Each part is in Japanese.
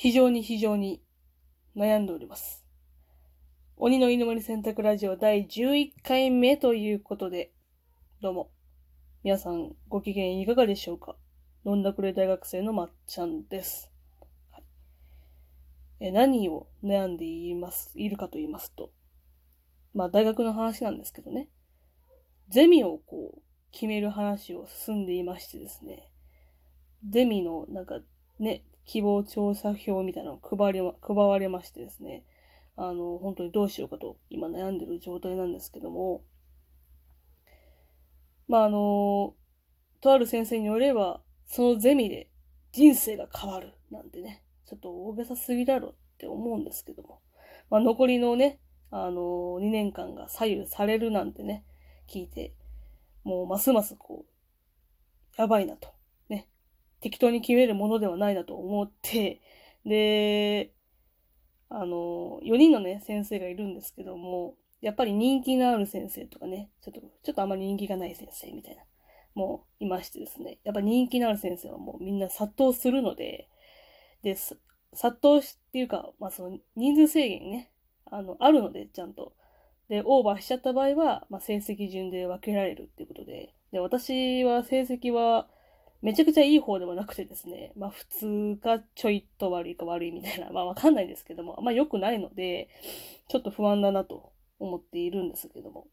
非常に非常に悩んでおります。鬼の犬森選択ラジオ第11回目ということで、どうも。皆さんご機嫌いかがでしょうか？飲んだくれ大学生のまっちゃんです。はいえ何を悩んでいます、いるかと言いますと、まあ大学の話なんですけどね。ゼミをこう、決める話を進んでいましてですね。ゼミのなんかね、希望調査票みたいなのを配りま、配られましてですね。あの、本当にどうしようかと今悩んでる状態なんですけども。まああの、とある先生によれば、そのゼミで人生が変わるなんてね、ちょっと大げさすぎだろって思うんですけども。まあ残りのね、あの、2年間が左右されるなんてね、聞いて、もうますますこう、やばいなと。適当に決めるものではないなと思って、で、あの、4人のね、先生がいるんですけども、やっぱり人気のある先生とかね、ちょっと、ちょっとあまり人気がない先生みたいな、もういましてですね、やっぱ人気のある先生はもうみんな殺到するので、で、殺到しっていうか、まあその人数制限ね、あの、あるので、ちゃんと。で、オーバーしちゃった場合は、まあ成績順で分けられるっていうことで、で、私は成績は、めちゃくちゃいい方ではなくてですね、まあ普通かちょいと悪いか悪いみたいな、まあわかんないですけども、まあ良くないので、ちょっと不安だなと思っているんですけども。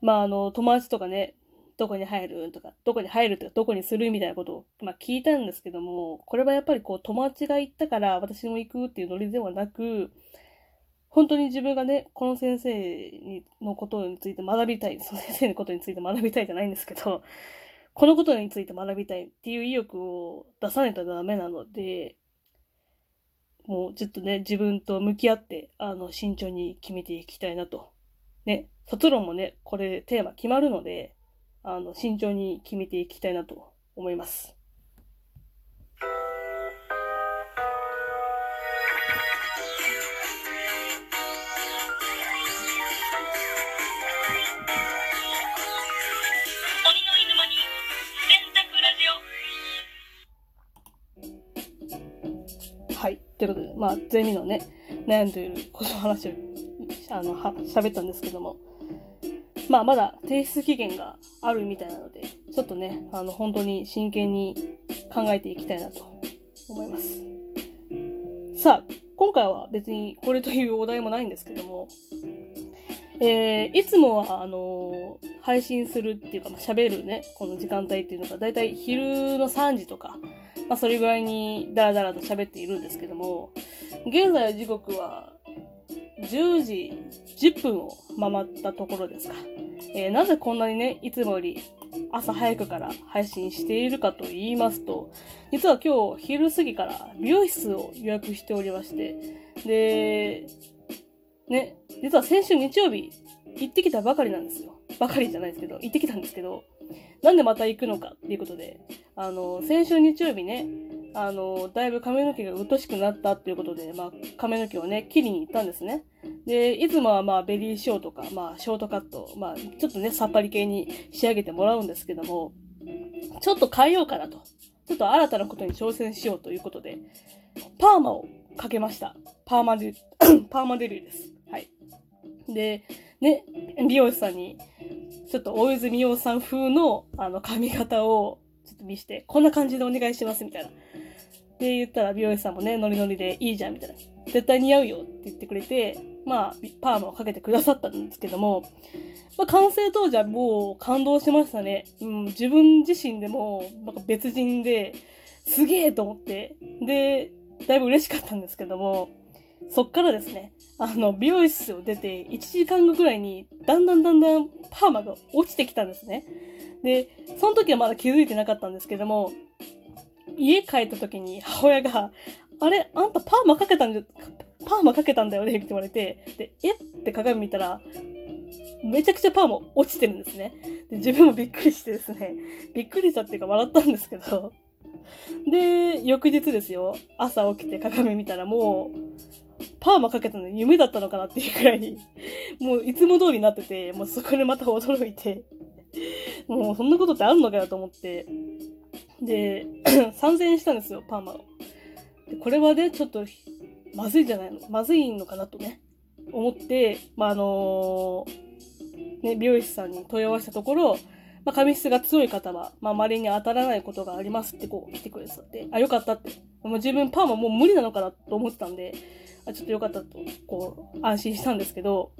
まああの、友達とかね、どこに入るとか、どこに入るとか、どこにするみたいなことを、まあ聞いたんですけども、これはやっぱりこう友達が行ったから私も行くっていうノリではなく、本当に自分がね、この先生にのことについて学びたい、その先生のことについて学びたいじゃないんですけど、このことについて学びたいっていう意欲を出さないとダメなので、もうちょっとね、自分と向き合って、あの、慎重に決めていきたいなと。ね、卒論もね、これテーマ決まるので、あの、慎重に決めていきたいなと思います。はい。ということで、まあ、ゼミのね、悩んでいることの話を、あの、は、喋ったんですけども、まあ、まだ提出期限があるみたいなので、ちょっとね、あの、本当に真剣に考えていきたいなと思います。さあ、今回は別にこれというお題もないんですけども、えー、いつもは、あのー配信するっていうか、まあ、喋るね、この時間帯っていうのが、だいたい昼の3時とか、まあ、それぐらいにダラダラと喋っているんですけども、現在時刻は10時10分を回ったところですか。えーなぜこんなにね、いつもより朝早くから配信しているかと言いますと、実は今日昼過ぎから美容室を予約しておりまして、で、ね、実は先週日曜日行ってきたばかりなんですよ。ばかりじゃないですけど、行ってきたんですけど、なんでまた行くのかっていうことで、あの、先週日曜日ね、あの、だいぶ髪の毛がうっとしくなったっていうことで、まあ、髪の毛をね、切りに行ったんですね。で、いつもはまあ、ベリーショーとか、まあ、ショートカット、まあ、ちょっとね、さっぱり系に仕上げてもらうんですけども、ちょっと変えようかなと。ちょっと新たなことに挑戦しようということで、パーマをかけました。パーマデュ、パーマデビューです。で、ね、美容師さんに、ちょっと大泉洋さん風の、あの、髪型を、ちょっと見して、こんな感じでお願いします、みたいな。で、言ったら美容師さんもね、ノリノリでいいじゃん、みたいな。絶対似合うよって言ってくれて、まあ、パーマをかけてくださったんですけども、まあ、完成当時はもう感動しましたね。うん、自分自身でも、なんか別人で、すげえと思って、で、だいぶ嬉しかったんですけども、そっからですね、あの、美容室を出て1時間後くらいに、だんだんだんだんパーマが落ちてきたんですね。で、その時はまだ気づいてなかったんですけども、家帰った時に母親が、あれあんたパーマかけたんじゃ、パーマかけたんだよねって言われて、で、えって鏡見たら、めちゃくちゃパーマ落ちてるんですね。で、自分もびっくりしてですね、びっくりしたっていうか笑ったんですけど、で、翌日ですよ、朝起きて鏡見たらもう、パーマかけたの夢だったのかなっていうくらいに、もういつも通りになってて、もうそこでまた驚いて、もうそんなことってあるのかよと思って、で、3000円したんですよ、パーマを。でこれはね、ちょっと、まずいんじゃないのまずいのかなとね、思って、まあ、あのね、美容師さんに問い合わせたところ、まあ、髪質が強い方は、まあ、稀に当たらないことがありますってこう来てくれてたって、あ、よかったって。もう自分パーマもう無理なのかなと思ってたんで、あちょっとよかったと、こう、安心したんですけど、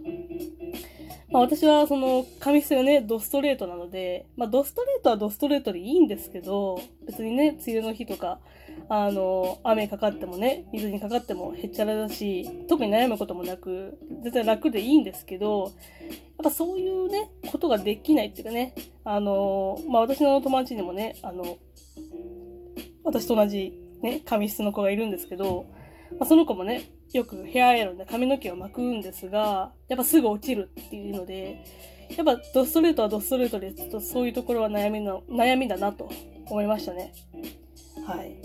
まあ私はその髪質がね、ドストレートなので、まあドストレートはドストレートでいいんですけど、別にね、梅雨の日とか、あの、雨かかってもね、水にかかってもへっちゃらだし、特に悩むこともなく、全然楽でいいんですけど、やっぱそういうね、ことができないっていうかね、あの、まあ私の友達にもね、あの、私と同じね、髪質の子がいるんですけど、まあ、その子もね、よくヘアアイロンで髪の毛を巻くんですが、やっぱすぐ落ちるっていうので、やっぱドストレートはドストレートで、ちょっとそういうところは悩みの、悩みだなと思いましたね。はい。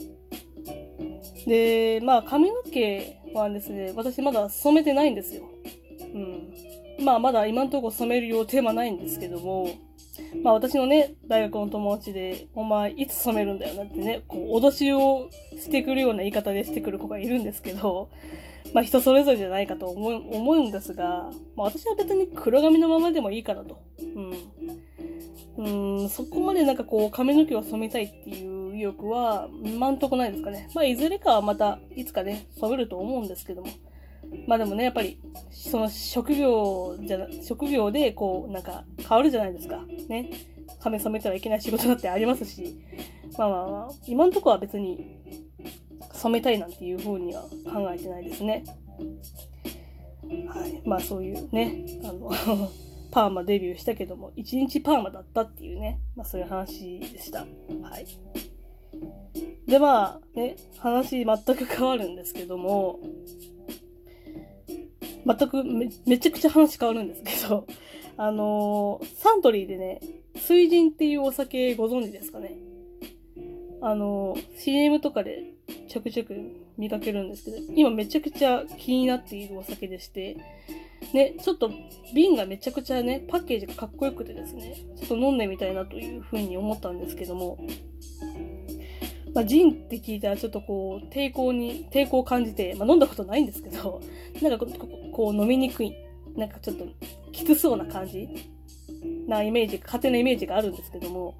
で、まあ髪の毛はですね、私まだ染めてないんですよ。うん。まあまだ今のとこ染める予定はないんですけども、まあ私のね、大学の友達で、お前いつ染めるんだよなってね、こう、脅しをしてくるような言い方でしてくる子がいるんですけど、まあ人それぞれじゃないかと思う思うんですが、まあ私は別に黒髪のままでもいいかなと。うん。うん、そこまでなんかこう髪の毛を染めたいっていう意欲は今んとこないですかね。まあいずれかはまたいつかね、染めると思うんですけども。まあでもね、やっぱり、その職業じゃ、職業でこう、なんか変わるじゃないですか。ね。髪染めたらいけない仕事だってありますし。まあまあまあ、今のとこは別に染めたいなんていう風には考えてないですね。はい。まあそういうね、あの、パーマデビューしたけども、一日パーマだったっていうね、まあそういう話でした。はい。でまあね、話全く変わるんですけども、全くめめちゃくちゃ話変わるんですけど、あのーサントリーでね、水人っていうお酒ご存知ですかねあのー CM とかでちょくちょく見かけるんですけど、今めちゃくちゃ気になっているお酒でして、ね、ちょっと瓶がめちゃくちゃね、パッケージがかっこよくてですね、ちょっと飲んでみたいなというふうに思ったんですけども、まあ、ジンって聞いたらちょっとこう、抵抗に、抵抗を感じて、まあ、飲んだことないんですけど、なんかこう飲みにくい、なんかちょっときつそうな感じなイメージ、勝手なイメージがあるんですけども、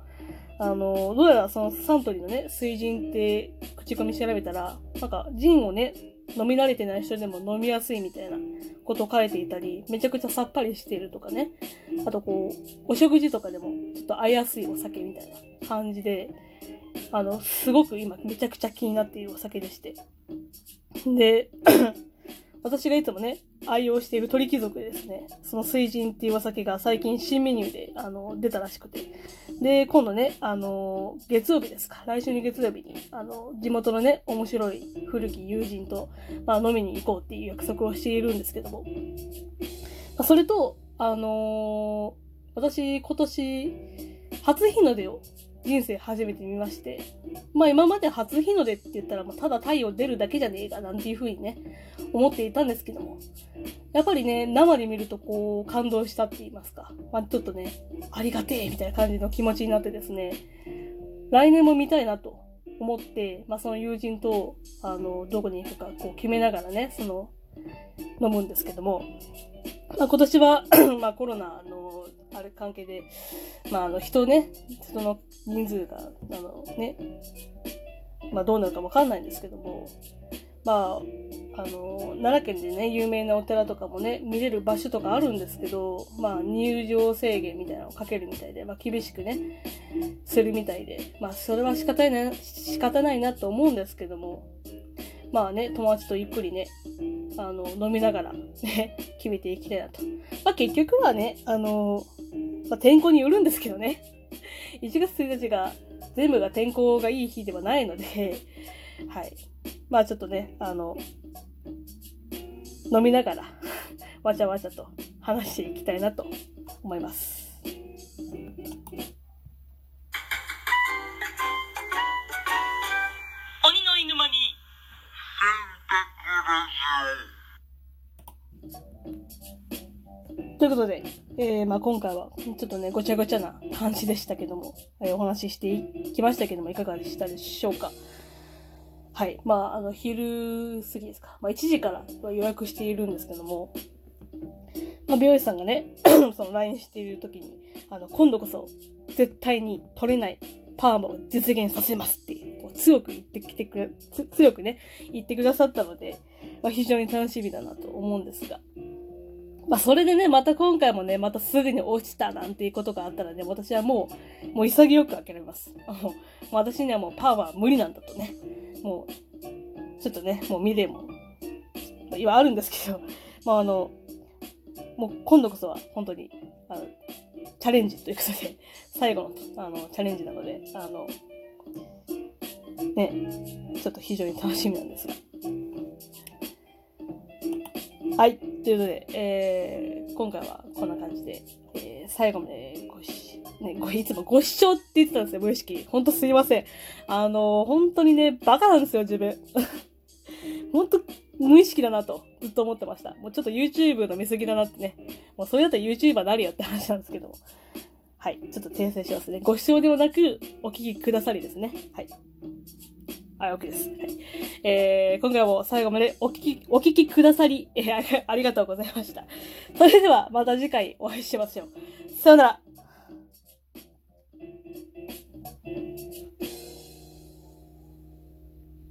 あの、どうやらそのサントリーのね、水ジンって口コミ調べたら、なんかジンをね、飲み慣れてない人でも飲みやすいみたいなこと書いていたり、めちゃくちゃさっぱりしているとかね。あとこう、お食事とかでもちょっと合いやすいお酒みたいな感じで、あの、すごく今めちゃくちゃ気になっているお酒でして。で、私がいつもね、愛用している鳥貴族ですね、その水人っていうお酒が最近新メニューで、あの、出たらしくて。で、今度ね、あの、月曜日ですか。来週の月曜日に、あの、地元のね、面白い古き友人と、まあ、飲みに行こうっていう約束をしているんですけども。まそれと、あの私、今年、初日の出を人生初めて見まして、まあ今まで初日の出って言ったら、まあただ太陽出るだけじゃねえかなんていう風にね、思っていたんですけども、やっぱりね、生で見るとこう、感動したって言いますか、まあちょっとね、ありがてえみたいな感じの気持ちになってですね、来年も見たいなと思って、まあその友人と、あの、どこに行くかこう決めながらね、その、飲むんですけども、まあ、今年は、まあコロナの、あれ関係で、まああの人ね、人の人数が、あのね、まあどうなるかわかんないんですけども、まあ、あの、奈良県でね、有名なお寺とかもね、見れる場所とかあるんですけど、まあ入場制限みたいなのをかけるみたいで、まあ厳しくね、するみたいで、まあそれは仕方ないな、仕方ないなと思うんですけども、まあね、友達とゆっくりね、あの、飲みながらね、決めていきたいなと。まあ結局はね、あの、まあ天候によるんですけどね。1月1日が全部が天候がいい日ではないので、はい。まあちょっとね、あの、飲みながら、わちゃわちゃと話していきたいなと思います。ということで、えー、まあ今回はちょっとね、ごちゃごちゃな話でしたけども、えーお話ししていきましたけども、いかがでしたでしょうか？はい。まあ、あの、昼過ぎですか？まあ、1時から予約しているんですけども、まあ、美容師さんがね、その LINE している時に、あの、今度こそ絶対に取れないパーマを実現させますっていうこう強く言ってきてくれ、強くね、言ってくださったので、まあ、非常に楽しみだなと思うんですが。まあ、それでね、また今回もね、またすぐに落ちたなんていうことがあったらね、私はもう、もう潔く諦めます。もう私にはもうパワーは無理なんだとね。もう、ちょっとね、もう未練も、今あるんですけど、まああの、もう今度こそは本当に、あの、チャレンジということで、最後のあのチャレンジなので、あの、ね、ちょっと非常に楽しみなんですが。はい。ということで、えー、今回はこんな感じで、えー、最後までごし、ね、ご、いつもご視聴って言ってたんですよ、無意識。ほんとすいません。あのー、本当にね、バカなんですよ、自分。ほんと、無意識だなと、ずっと思ってました。もうちょっと YouTube の見過ぎだなってね。もうそれだったら YouTuber なるよって話なんですけども。はい。ちょっと訂正しますね。ご視聴ではなく、お聞きくださりですね。はい。はい、OK です。はい。えー、今回も最後までお聞き、お聞きくださり、えー、ありがとうございました。それでは、また次回お会いしましょう。さよなら。